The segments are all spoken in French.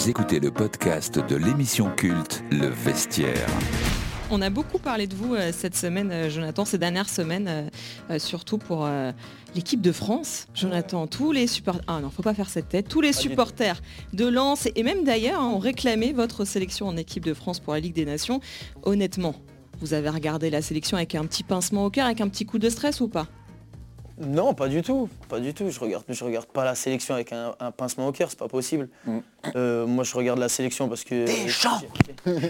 Vous écoutez le podcast de l'émission culte Le Vestiaire. On a beaucoup parlé de vous euh, cette semaine, euh, Jonathan, ces dernières semaines, euh, euh, surtout pour euh, l'équipe de France. Jonathan, tous les supporters, ah non, faut pas faire cette tête, tous les supporters de Lens et même d'ailleurs hein, ont réclamé votre sélection en équipe de France pour la Ligue des Nations. Honnêtement, vous avez regardé la sélection avec un petit pincement au cœur, avec un petit coup de stress ou pas? Non, pas du tout, pas du tout. Je regarde, je regarde pas la sélection avec un, un pincement au cœur, c'est pas possible. Euh, moi, je regarde la sélection parce que. Deschamps Je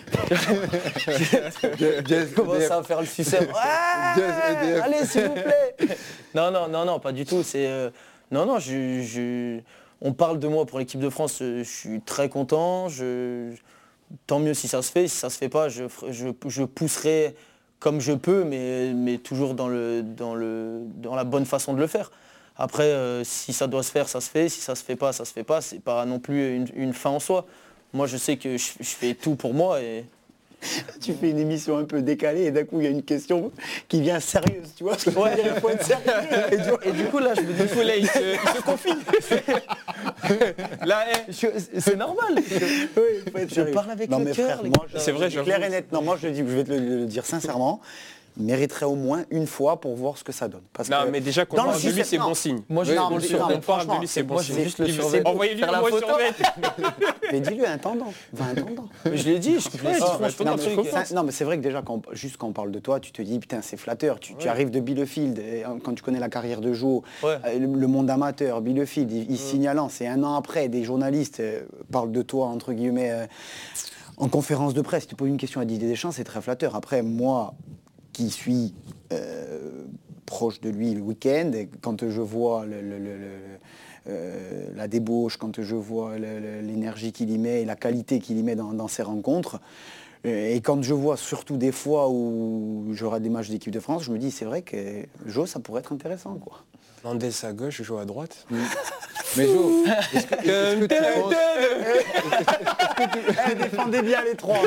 commence à faire le sucette. Ouais, allez, s'il vous plaît. Non, non, non, non, pas du tout. C'est euh, non, non. Je, je- on parle de moi pour l'équipe de France. euh, Je suis très content. Je, tant mieux si ça se fait. Si ça se fait pas, je, je, je pousserai comme je peux, mais, toujours dans, la bonne façon de le faire. Après, euh, si ça doit se faire, ça se fait. Si ça se fait pas, ça se fait pas. C'est pas non plus une, une fin en soi. Moi, je sais que je, je fais tout pour moi et Tu fais une émission un peu décalée et d'un coup il y a une question qui vient sérieuse, tu vois ce que je veux Ouais. dire, il faut être sérieux. Et du, et du coup, là, je me dis, Du coup, là, il se, il se confie. là, eh, c'est normal. Oui, il faut être Je sérieux. parle avec non, le cœur, C'est vrai, je- clair et net. Non, moi je le dis, je vais te le, le dire sincèrement. Mériterait au moins une fois pour voir ce que ça donne. Parce non, que mais déjà qu'on dans le parle de lui, c'est bon signe. Moi, je non, mais on parle de franchement, lui, c'est bon moi, signe. c'est juste le survêt. Envoyez-lui la mot survêt. mais dis-lui un tendant, va un tendant. Je l'ai dit, je non mais c'est vrai que déjà quand, juste quand on parle de toi, tu te dis putain c'est flatteur, tu, tu arrives de Bielefeld, et, euh, quand tu connais la carrière de Joe, Ouais. euh, le, le monde amateur, Bielefeld, il, il signalant, c'est un an après, des journalistes euh, parlent de toi entre guillemets euh, en conférence de presse, tu poses une question à Didier Deschamps, c'est très flatteur. Après moi qui suis euh, proche de lui le week-end, quand je vois le- le- le- le- euh, la débauche, quand je vois l'énergie qu'il y met et la qualité qu'il y met dans, dans ses rencontres, euh, et quand je vois surtout des fois où j'aurai des matchs d'équipe de France, je me dis c'est vrai que Jo ça pourrait être intéressant quoi. Mendes à gauche, je joue à droite. Mais Jo, est-ce que, est-ce que tu penses- Elle défendait bien les trois.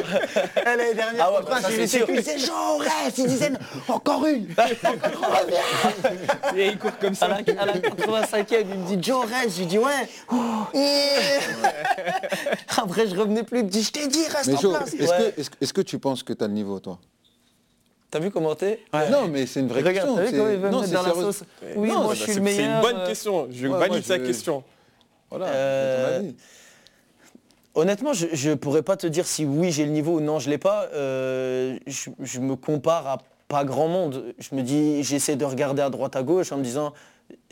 Elle est dernière Ah ouais, contre bah ça, c'est sûr. c'est Jo, reste, ils disaient encore une, encore. Et il court comme À ça. la, à la 85e, il me dit Joe reste. J'ai dit ouais. Après, je revenais plus. Il me dit je t'ai dit reste Mais en Jo, place. est-ce Ouais. que, est-ce, que- est-ce que tu penses que tu as le niveau, toi? T'as vu commenter Non, mais c'est une vraie Regarde, question. t'as vu c'est- comment il veut me non, mettre c'est dans la sérieux. sauce Oui, Non, moi je suis c'est- le meilleur. C'est une bonne euh, question. Je ouais, valide sa je- question. Voilà, Euh, c'est ton avis. Honnêtement, je ne pourrais pas te dire si oui j'ai le niveau ou non je l'ai pas. Euh, je, je me compare à pas grand monde. Je me dis, j'essaie de regarder à droite à gauche en me disant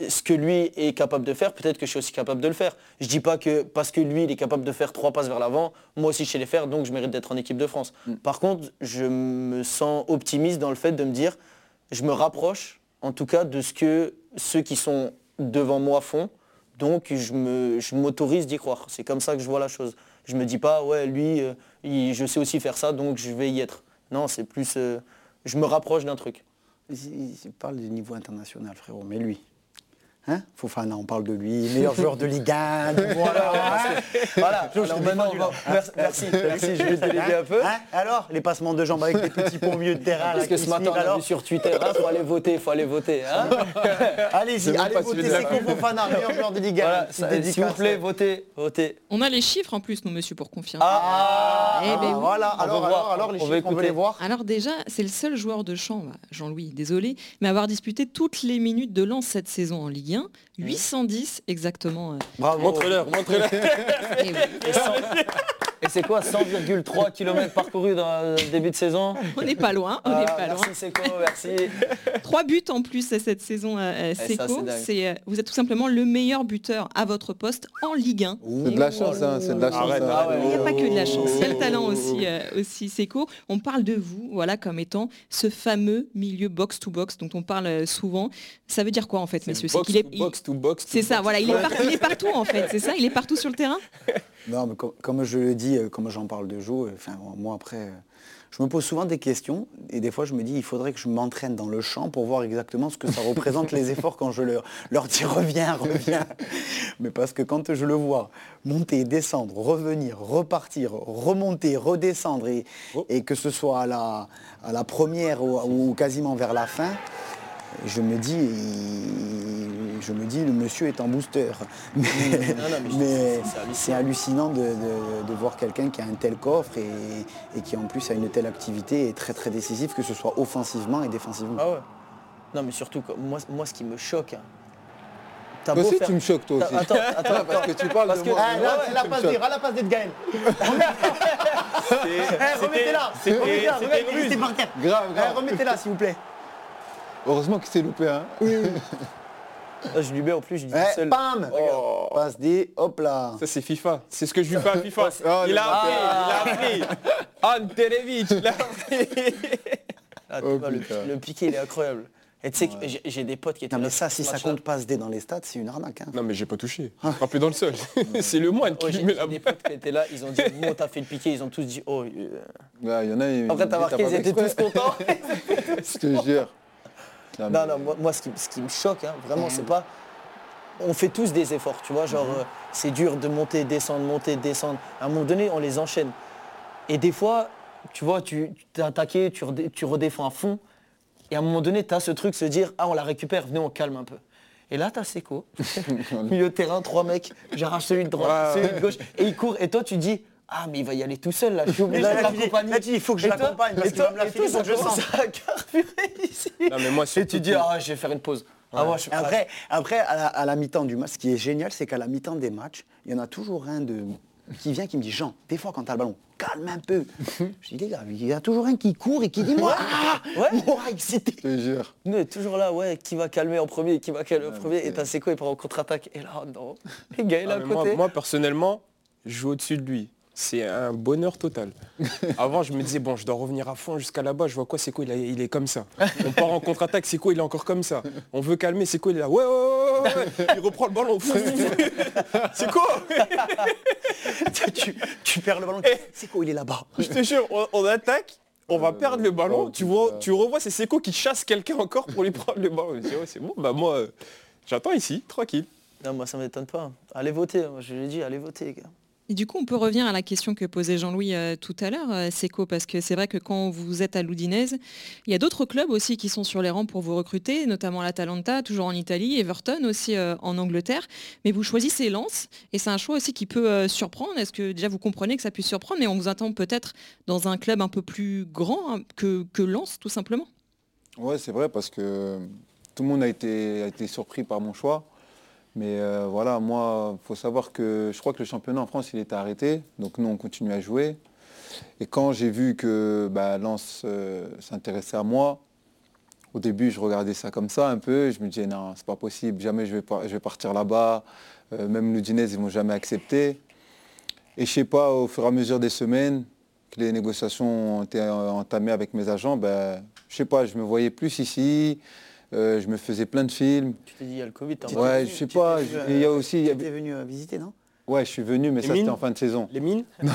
ce que lui est capable de faire, peut-être que je suis aussi capable de le faire. Je dis pas que parce que lui il est capable de faire trois passes vers l'avant, moi aussi je sais les faire, donc je mérite d'être en équipe de France. Par contre, je me sens optimiste dans le fait de me dire, je me rapproche en tout cas de ce que ceux qui sont devant moi font. Donc je me- je m'autorise d'y croire. C'est comme ça que je vois la chose. Je me dis pas, ouais, lui, euh, il- je sais aussi faire ça, donc je vais y être. Non, c'est plus, euh, je me rapproche d'un truc. Il, parle du niveau international frérot, mais lui. Hein Fofana, on parle de lui, meilleur joueur de Ligue 1, voilà. Voilà, alors maintenant, va- merci, merci, merci, je vais te déléguer un peu. Hein Alors, les passements de jambes avec des petits ponts au milieu de terrain. Parce là, que ce matin, on a vu sur Twitter, il faut aller voter, il faut aller voter. hein. Allez-y, allez voter, c'est Fofana, meilleur joueur de Ligue 1. Voilà, s'il dédicace. vous plaît, votez, votez. On a les chiffres en plus, nous, monsieur, pour confirmer. Ah, Eh ben oui. Voilà, On alors, alors, alors, les on veut chiffres, on veut les voir. Alors déjà, c'est le seul joueur de champ, Jean-Louis, désolé, mais avoir disputé toutes les minutes de lance cette saison en Ligue 1, 810 exactement. euh, Bravo. Montre-leur, montre-leur. et c'est quoi 100,3 km parcourus dans le début de saison On n'est pas loin, on n'est Ah, pas loin. Merci Seco, merci. Trois buts en plus cette saison, euh, ça, Seco. c'est euh, vous êtes tout simplement le meilleur buteur à votre poste en Ligue 1. C'est de la chance, hein, c'est de la chance. Arrête, hein. Il n'y a pas que de la chance, il y a le Oh. talent aussi, euh, aussi Seco. On parle de vous, voilà, comme étant ce fameux milieu box-to-box dont on parle souvent. Ça veut dire quoi en fait, messieurs C'est Box qu'il est- box to box. C'est ça, voilà, il est, par- il est partout en fait, c'est ça, il est partout sur le terrain? Non, mais com- comme je le dis, euh, comme j'en parle de Jo, euh, enfin, moi après, euh, je me pose souvent des questions et des fois je me dis il faudrait que je m'entraîne dans le champ pour voir exactement ce que ça représente les efforts quand je leur, leur dis reviens, reviens. Mais parce que quand je le vois monter, descendre, revenir, repartir, remonter, redescendre et, et que ce soit à la, à la première ou, ou quasiment vers la fin, je me dis, je me dis, le monsieur est en booster. Mais, c'est- hallucinant de, de- de voir quelqu'un qui a un tel coffre et, et qui en plus a une telle activité et très très décisif, que ce soit offensivement et défensivement. Ah ouais. Non, mais surtout, moi, moi, ce qui me choque, hein, t'as Toi beau aussi, faire- tu me choques, toi aussi. Attends, attends, Parce que attends. tu parles Parce de que- moi. Ah, là, ouais, la passe choques. D, la passe Gaël. Eh, remettez-la, remettez-la. Grave, Eh, grave. Remettez-la s'il vous plaît. Heureusement qu'il s'est loupé, hein. Ah, Je lui mets en plus, je dis Eh, seul. bam Oh. Passe D, hop là. Ça c'est FIFA. C'est ce que je lui fais à FIFA. Oh, il a appris, il a appris. Anterevic, il a appris. Ah, Oh, vois, le, piqué, il est incroyable. Et tu sais que j'ai- j'ai des potes qui étaient Non là mais ça, si ce ça compte passe D dans les stats, c'est une arnaque. hein. Non mais j'ai pas touché. Frappé dans le sol. c'est le moine qui Ouais, j'ai des potes qui étaient là, ils ont dit bon t'as fait le piqué, ils ont tous dit oh. euh. Y en a, ils- Après ils t'as marqué, pas ils étaient tous contents. exprès. Je te jure. Non, mais- Non, non, moi, moi, ce, qui, ce qui me choque, hein, vraiment, c'est pas. On fait tous des efforts, tu vois, genre, euh, c'est dur de monter, descendre, monter, descendre. À un moment donné, on les enchaîne. Et des fois, tu vois, tu t'es attaqué, tu, redé- tu redéfends à fond. Et à un moment donné, tu as ce truc, se dire, ah, on la récupère, venez, on calme un peu. Et là, tu as Seco, milieu de terrain, trois mecs, j'arrache celui de droite, celui de gauche, et il court. Et toi, tu dis, ah, mais il va y aller tout seul, là, je suis obligé Là, de l'accompagner. là, tu dis, il faut que je l'accompagne parce qu'il va me la filer, ça je sens. à carburer ici. Non mais moi Et tu dis, ah, je vais faire une pause. Ah ouais, je- Après, après à la, à la mi-temps du match, ce qui est génial, c'est qu'à la mi-temps des matchs, il y en a toujours un de, qui vient qui me dit Jean, des fois quand t'as le ballon, calme un peu. je dis les gars, il y a toujours un qui court et qui dit moi, ah, Ouais. moi, c'était. Je te jure. Nous, on est toujours là, ouais, qui va calmer en premier, qui va calmer en premier. Et t'as Seco, il part en contre-attaque. Et là, oh non. Et Gaël Ah, à mais moi, côté. moi, personnellement, je joue au-dessus de lui. C'est un bonheur total. Avant, je me disais, bon, je dois revenir à fond jusqu'à là-bas. Je vois quoi, c'est quoi, il, a- il est comme ça. On part en contre-attaque, c'est quoi, il est encore comme ça? On veut calmer, c'est quoi, il est là. Ouais, ouais, ouais, ouais. Il reprend le ballon. c'est quoi? Tu, tu perds le ballon. Eh. C'est quoi, il est là-bas? Je te jure, on, on attaque, on va Euh, perdre le ballon. oh, tu, vois, tu revois, c'est Seco qui chasse quelqu'un encore pour lui prendre le ballon. Je me dis, ouais, c'est bon, bah moi, euh, j'attends ici, tranquille. Non, moi, ça m'étonne pas. Allez voter. Moi, je l'ai dit, allez voter, les gars. Du coup, on peut revenir à la question que posait Jean-Louis euh, tout à l'heure, euh, Seco, parce que c'est vrai que quand vous êtes à l'Udinese, il y a d'autres clubs aussi qui sont sur les rangs pour vous recruter, notamment l'Atalanta, toujours en Italie, Everton aussi euh, en Angleterre. Mais vous choisissez Lens, et c'est un choix aussi qui peut surprendre. Est-ce que déjà vous comprenez que ça puisse surprendre, et on vous attend peut-être dans un club un peu plus grand hein, que, que Lens, tout simplement? Ouais, c'est vrai parce que tout le monde a été, a été surpris par mon choix. Mais euh, voilà, moi, il faut savoir que je crois que le championnat en France, il était arrêté. Donc nous, on continue à jouer. Et quand j'ai vu que bah, Lens euh, s'intéressait à moi, au début, je regardais ça comme ça un peu. Je me disais, non, c'est pas possible, jamais je vais, je vais partir là-bas. Euh, même l'Udinese, ils ne m'ont jamais accepté. Et je sais pas, au fur et à mesure des semaines, que les négociations ont été euh, entamées avec mes agents, ben, je sais pas, je me voyais plus ici, euh, je me faisais plein de films. Tu t'es dit, il y a le Covid. t'as envoyé- Ouais, je sais pas, il y a euh, aussi... Tu es venu euh, visiter, non? Ouais, je suis venu, mais Les ça c'était en fin de saison. Les mines?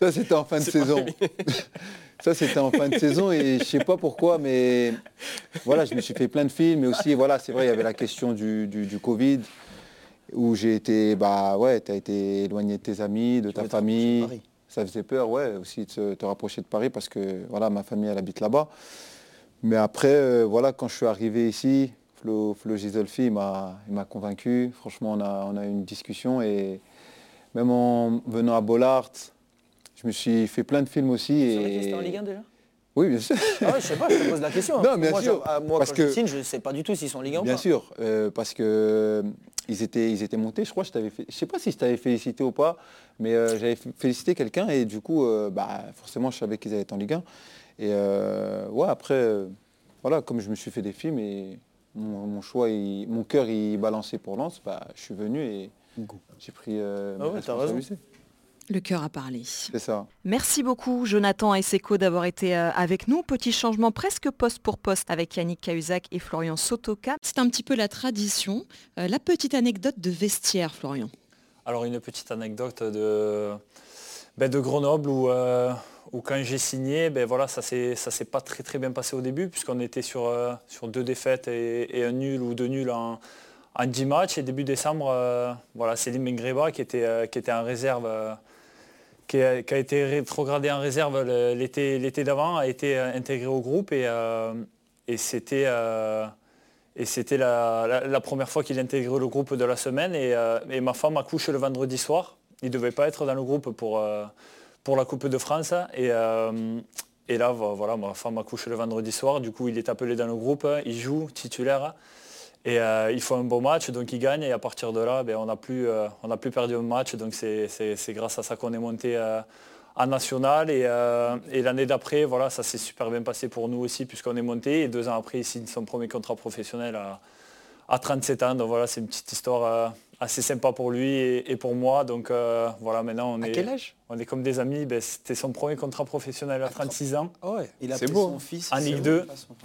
Ça c'était en fin de saison. Ça c'était en fin de saison et je sais pas pourquoi, mais voilà, je me suis fait plein de films. Mais aussi, voilà, c'est vrai, il y avait la question du, du- du Covid où j'ai été, bah ouais, tu as été éloigné de tes amis, de Tu ta de famille. Ça faisait peur, ouais, aussi de te rapprocher de Paris parce que voilà, ma famille elle habite là-bas. Mais après, euh, voilà, quand je suis arrivé ici, Flo, Flo Gisolfi il m'a convaincu. Franchement, on a, on a eu une discussion et même en venant à Bollard, je me suis fait plein de films aussi. C'est vrai que Et... en Ligue 1 déjà? Oui, bien sûr. Ah ouais, je sais pas, je te pose la question. hein. Non, bien moi, sûr, je- ah, moi, parce quand je signe, je sais pas du tout s'ils sont en Ligue 1 ou Bien pas. sûr, euh, parce que euh, ils étaient, ils étaient montés, je crois, je t'avais je sais pas si je t'avais félicité ou pas, mais euh, j'avais félicité quelqu'un et du coup, euh, bah, forcément, je savais qu'ils allaient être en Ligue 1. Et euh, ouais, après, voilà, comme je me suis fait des films et mon, mon choix, il- mon cœur, il balançait pour Lens, bah, je suis venu et j'ai pris Ah ouais, t'as raison. Le cœur a parlé. C'est ça. Merci beaucoup Jonathan et Seco d'avoir été euh, avec nous. Petit changement presque poste pour poste avec Yannick Cahuzac et Florian Sotoka. C'est un petit peu la tradition. Euh, la petite anecdote de vestiaire, Florian. Alors une petite anecdote de, ben, de Grenoble où, euh, où quand j'ai signé, ben, voilà, ça ne s'est pas très très bien passé au début puisqu'on était sur, euh, sur deux défaites et, et un nul ou deux nuls en, en 10 matchs. Et début décembre, euh, voilà, Céline Mengreba qui était, euh, qui était en réserve, euh, qui, a, été rétrogradé en réserve l'été d'avant, a été euh, intégré au groupe et, euh, et c'était euh, et c'était la, première fois qu'il intégrait le groupe de la semaine. Et, et ma femme accouche le vendredi soir. Il ne devait pas être dans le groupe pour, pour la Coupe de France. Et, et là, vo- voilà, ma femme accouche le vendredi soir. Du coup, il est appelé dans le groupe. Il joue titulaire. Et euh, il faut un beau match, donc il gagne. Et à partir de là, ben, on n'a plus, euh, plus perdu un match. Donc c'est grâce à ça qu'on est monté euh, en national. Et, euh, l'année d'après, voilà, ça s'est super bien passé pour nous aussi, puisqu'on est monté. Et deux ans après, il signe son premier contrat professionnel à, à 37 ans. Donc voilà, c'est une petite histoire euh, assez sympa pour lui et, et pour moi. Donc euh, voilà, maintenant on À est, quel âge? on est comme des amis. Ben, C'était son premier contrat professionnel à 36 ans. Ah ouais, Il a c'est pris beau. son fils. En Ligue bon, 2. de toute façon.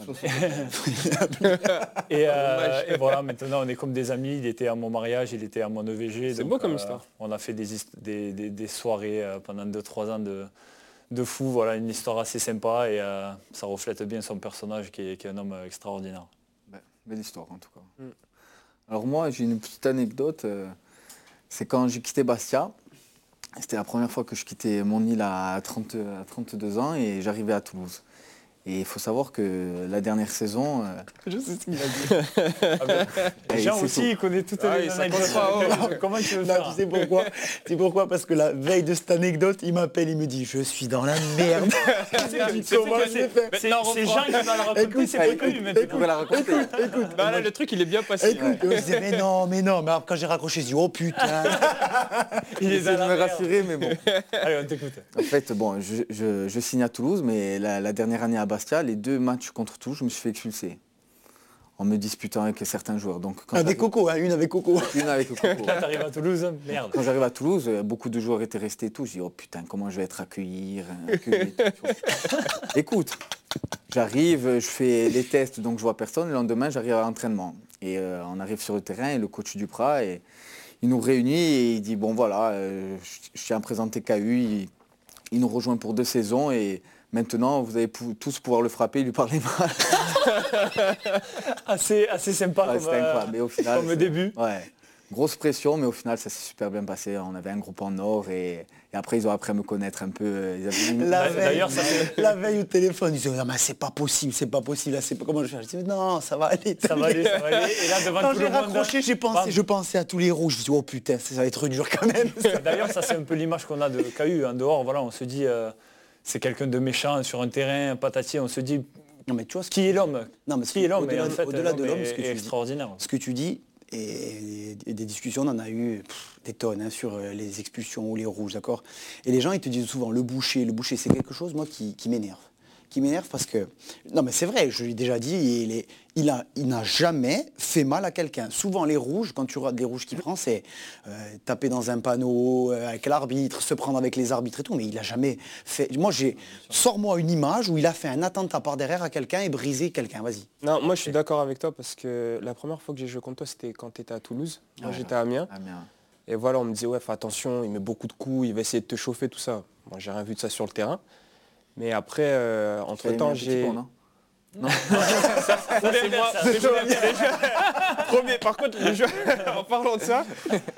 Et, euh, et voilà, maintenant on est comme des amis. Il était à mon mariage, il était à mon EVG. C'est beau comme euh, histoire. On a fait des, des, des- des soirées euh, pendant 2-3 ans de, de fou. Voilà, une histoire assez sympa et euh, ça reflète bien son personnage qui est, qui est un homme extraordinaire. Belle histoire en tout cas. Mm. Alors moi j'ai une petite anecdote. euh, c'est quand j'ai quitté Bastia. C'était la première fois que je quittais mon île à, 30, à 32 ans et j'arrivais à Toulouse. Et il faut savoir que la dernière saison, euh, Je sais ce qu'il a dit. eh, Jean c'est aussi, tout. il connaît toutes Ah les oui, anecdotes. oh. Comment tu veux Non, faire tu sais pourquoi Tu sais pourquoi Parce que la veille de cette anecdote, il m'appelle, il me dit Je suis dans la merde. C'est Jean qui va la raconter, Écoute, c'est pas écoute, lui maintenant. Pouvez la raconter Bah là, le truc, il est bien passé. Écoute, je disais, mais non, mais non. Mais alors, quand j'ai raccroché, je dis Oh putain Il est de me rassurer, mais bon. Allez, on t'écoute. En fait, bon, je, signe à Toulouse, mais la, la dernière année à Bastia, les deux matchs contre Toulouse, je me suis fait expulser. En me disputant avec certains joueurs. Donc, quand Avec j'arrive- Coco, hein, une avec Coco. Une avec Coco. Là, t'arrives à Toulouse, merde. Quand j'arrive à Toulouse, euh, beaucoup de joueurs étaient restés et tout. Je dis, oh putain, comment je vais être accueilli, tout. Écoute, j'arrive, je fais les tests, donc je vois personne. Le lendemain, j'arrive à l'entraînement. Et euh, on arrive sur le terrain et le coach Duprat, et, il nous réunit et il dit, bon voilà, euh, je, je tiens à présenter KU. Il, il nous rejoint pour deux saisons et maintenant, vous allez tous pouvoir le frapper, lui parler mal. Assez, assez sympa Ouais, comme, euh. Mais au final, comme début. Ouais. Grosse pression, mais au final, ça s'est super bien passé. On avait un groupe en or et, et après, ils ont appris à me connaître un peu. euh, Ils avaient mis- La veille, d'ailleurs, ça fait- la veille au téléphone, ils disaient Non, mais c'est pas possible, c'est pas possible, là, c'est pas comment je fais. Je dis Non, ça va aller. Ça va aller, ça va aller. Et là, devant Quand tout le raccroché, j'ai pensé, je pensais à tous les rouges. Je dis Oh putain, ça va être dur quand même. D'ailleurs, ça c'est un peu l'image qu'on a de KU. En dehors, voilà, on se dit, euh, c'est quelqu'un de méchant sur un terrain, patati, on se dit, Non, mais tu vois, ce qui est l'homme? Non, mais Qui est l'homme? Au-delà en de- fait, au-delà de l'homme, ce que est tu dis. extraordinaire. ce que tu dis, et, et des discussions, on en a eu pff, des tonnes hein, sur euh, les expulsions ou les rouges, d'accord? Et les gens, ils te disent souvent, le boucher, le boucher, c'est quelque chose, moi, qui, qui m'énerve. Qui m'énerve parce que, non mais c'est vrai, je l'ai déjà dit, il, est- il a- il n'a jamais fait mal à quelqu'un. Souvent les rouges, quand tu regardes les rouges qu'il prend, c'est euh, taper dans un panneau euh, avec l'arbitre, se prendre avec les arbitres et tout, mais il n'a jamais fait... Moi, j'ai... Sors-moi une image où il a fait un attentat par derrière à quelqu'un et brisé quelqu'un, vas-y. Non, moi je suis d'accord avec toi parce que la première fois que j'ai joué contre toi, c'était quand tu étais à Toulouse. Moi j'étais à Amiens. Et voilà, on me disait, ouais, fais attention, il met beaucoup de coups, il va essayer de te chauffer, tout ça. Moi, j'ai rien vu de ça sur le terrain. Mais après, euh, entre-temps, j'ai... non Ça, c'est moi. c'est. Premier, par contre, le jeu, en parlant de ça,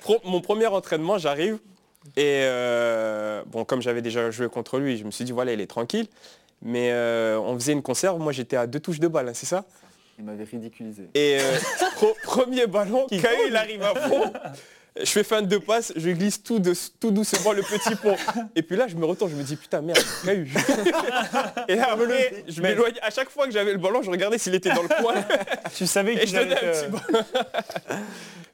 pro- mon premier entraînement, j'arrive. Et euh, bon, comme j'avais déjà joué contre lui, je me suis dit, voilà, il est tranquille. Mais euh, on faisait une conserve, moi j'étais à deux touches de balle, hein, c'est ça? Il m'avait ridiculisé. Et euh, pro- premier ballon, Caillou il arrive à fond. Je fais fin de deux passes, je glisse tout, de- tout doucement le petit pont. Et puis là, je me retourne, je me dis putain merde, Caillou. Et là, je m'éloigne. À chaque fois que j'avais le ballon, je regardais s'il était dans le coin. Tu savais Et qu'il je donnais un te- petit ballon.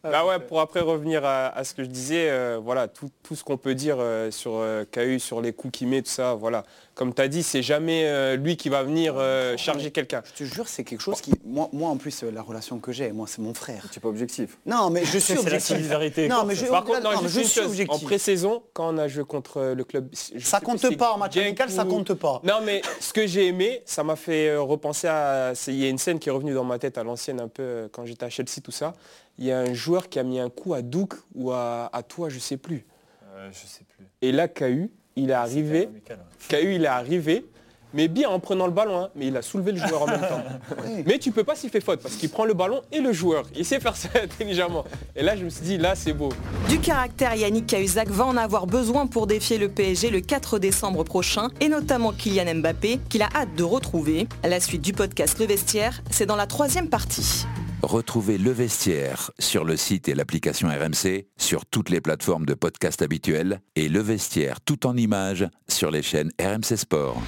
Bah ouais, pour après revenir à, à ce que je disais, euh, voilà, tout, tout ce qu'on peut dire euh, sur euh, KU, sur les coups qu'il met, tout ça, voilà. Comme tu as dit, c'est jamais euh, lui qui va venir euh, charger quelqu'un. Je te jure, c'est quelque chose qui... Moi, moi en plus, euh, la relation que j'ai, moi, c'est mon frère. Tu n'es pas objectif. Non, mais je suis C'est la objectif. solidarité. Non, mais je, Par contre, non, non, mais juste je suis chose, en objectif. pré-saison, quand on a joué contre le club... Ça compte pas en match amical, ça compte pas. Non, mais ce que j'ai aimé, ça m'a fait repenser à... Il y a une scène qui est revenue dans ma tête à l'ancienne, un peu quand j'étais à Chelsea, tout ça. Il y a un joueur qui a mis un coup à Douk ou à, à toi, je sais plus. Euh, je sais plus. Et là, KU, il est arrivé. KU, il est arrivé. mais bien en prenant le ballon, hein, mais il a soulevé le joueur en même temps. Mais tu peux pas s'il fait faute, parce qu'il prend le ballon et le joueur. Il sait faire ça intelligemment. Et là, je me suis dit, là, c'est beau. Du caractère, Yannick Cahuzac va en avoir besoin pour défier le PSG le 4 décembre prochain, et notamment Kylian Mbappé, qu'il a hâte de retrouver. La suite du podcast Le Vestiaire, c'est dans la troisième partie. Retrouvez Le Vestiaire sur le site et l'application RMC, sur toutes les plateformes de podcast habituelles et Le Vestiaire tout en images sur les chaînes RMC Sport.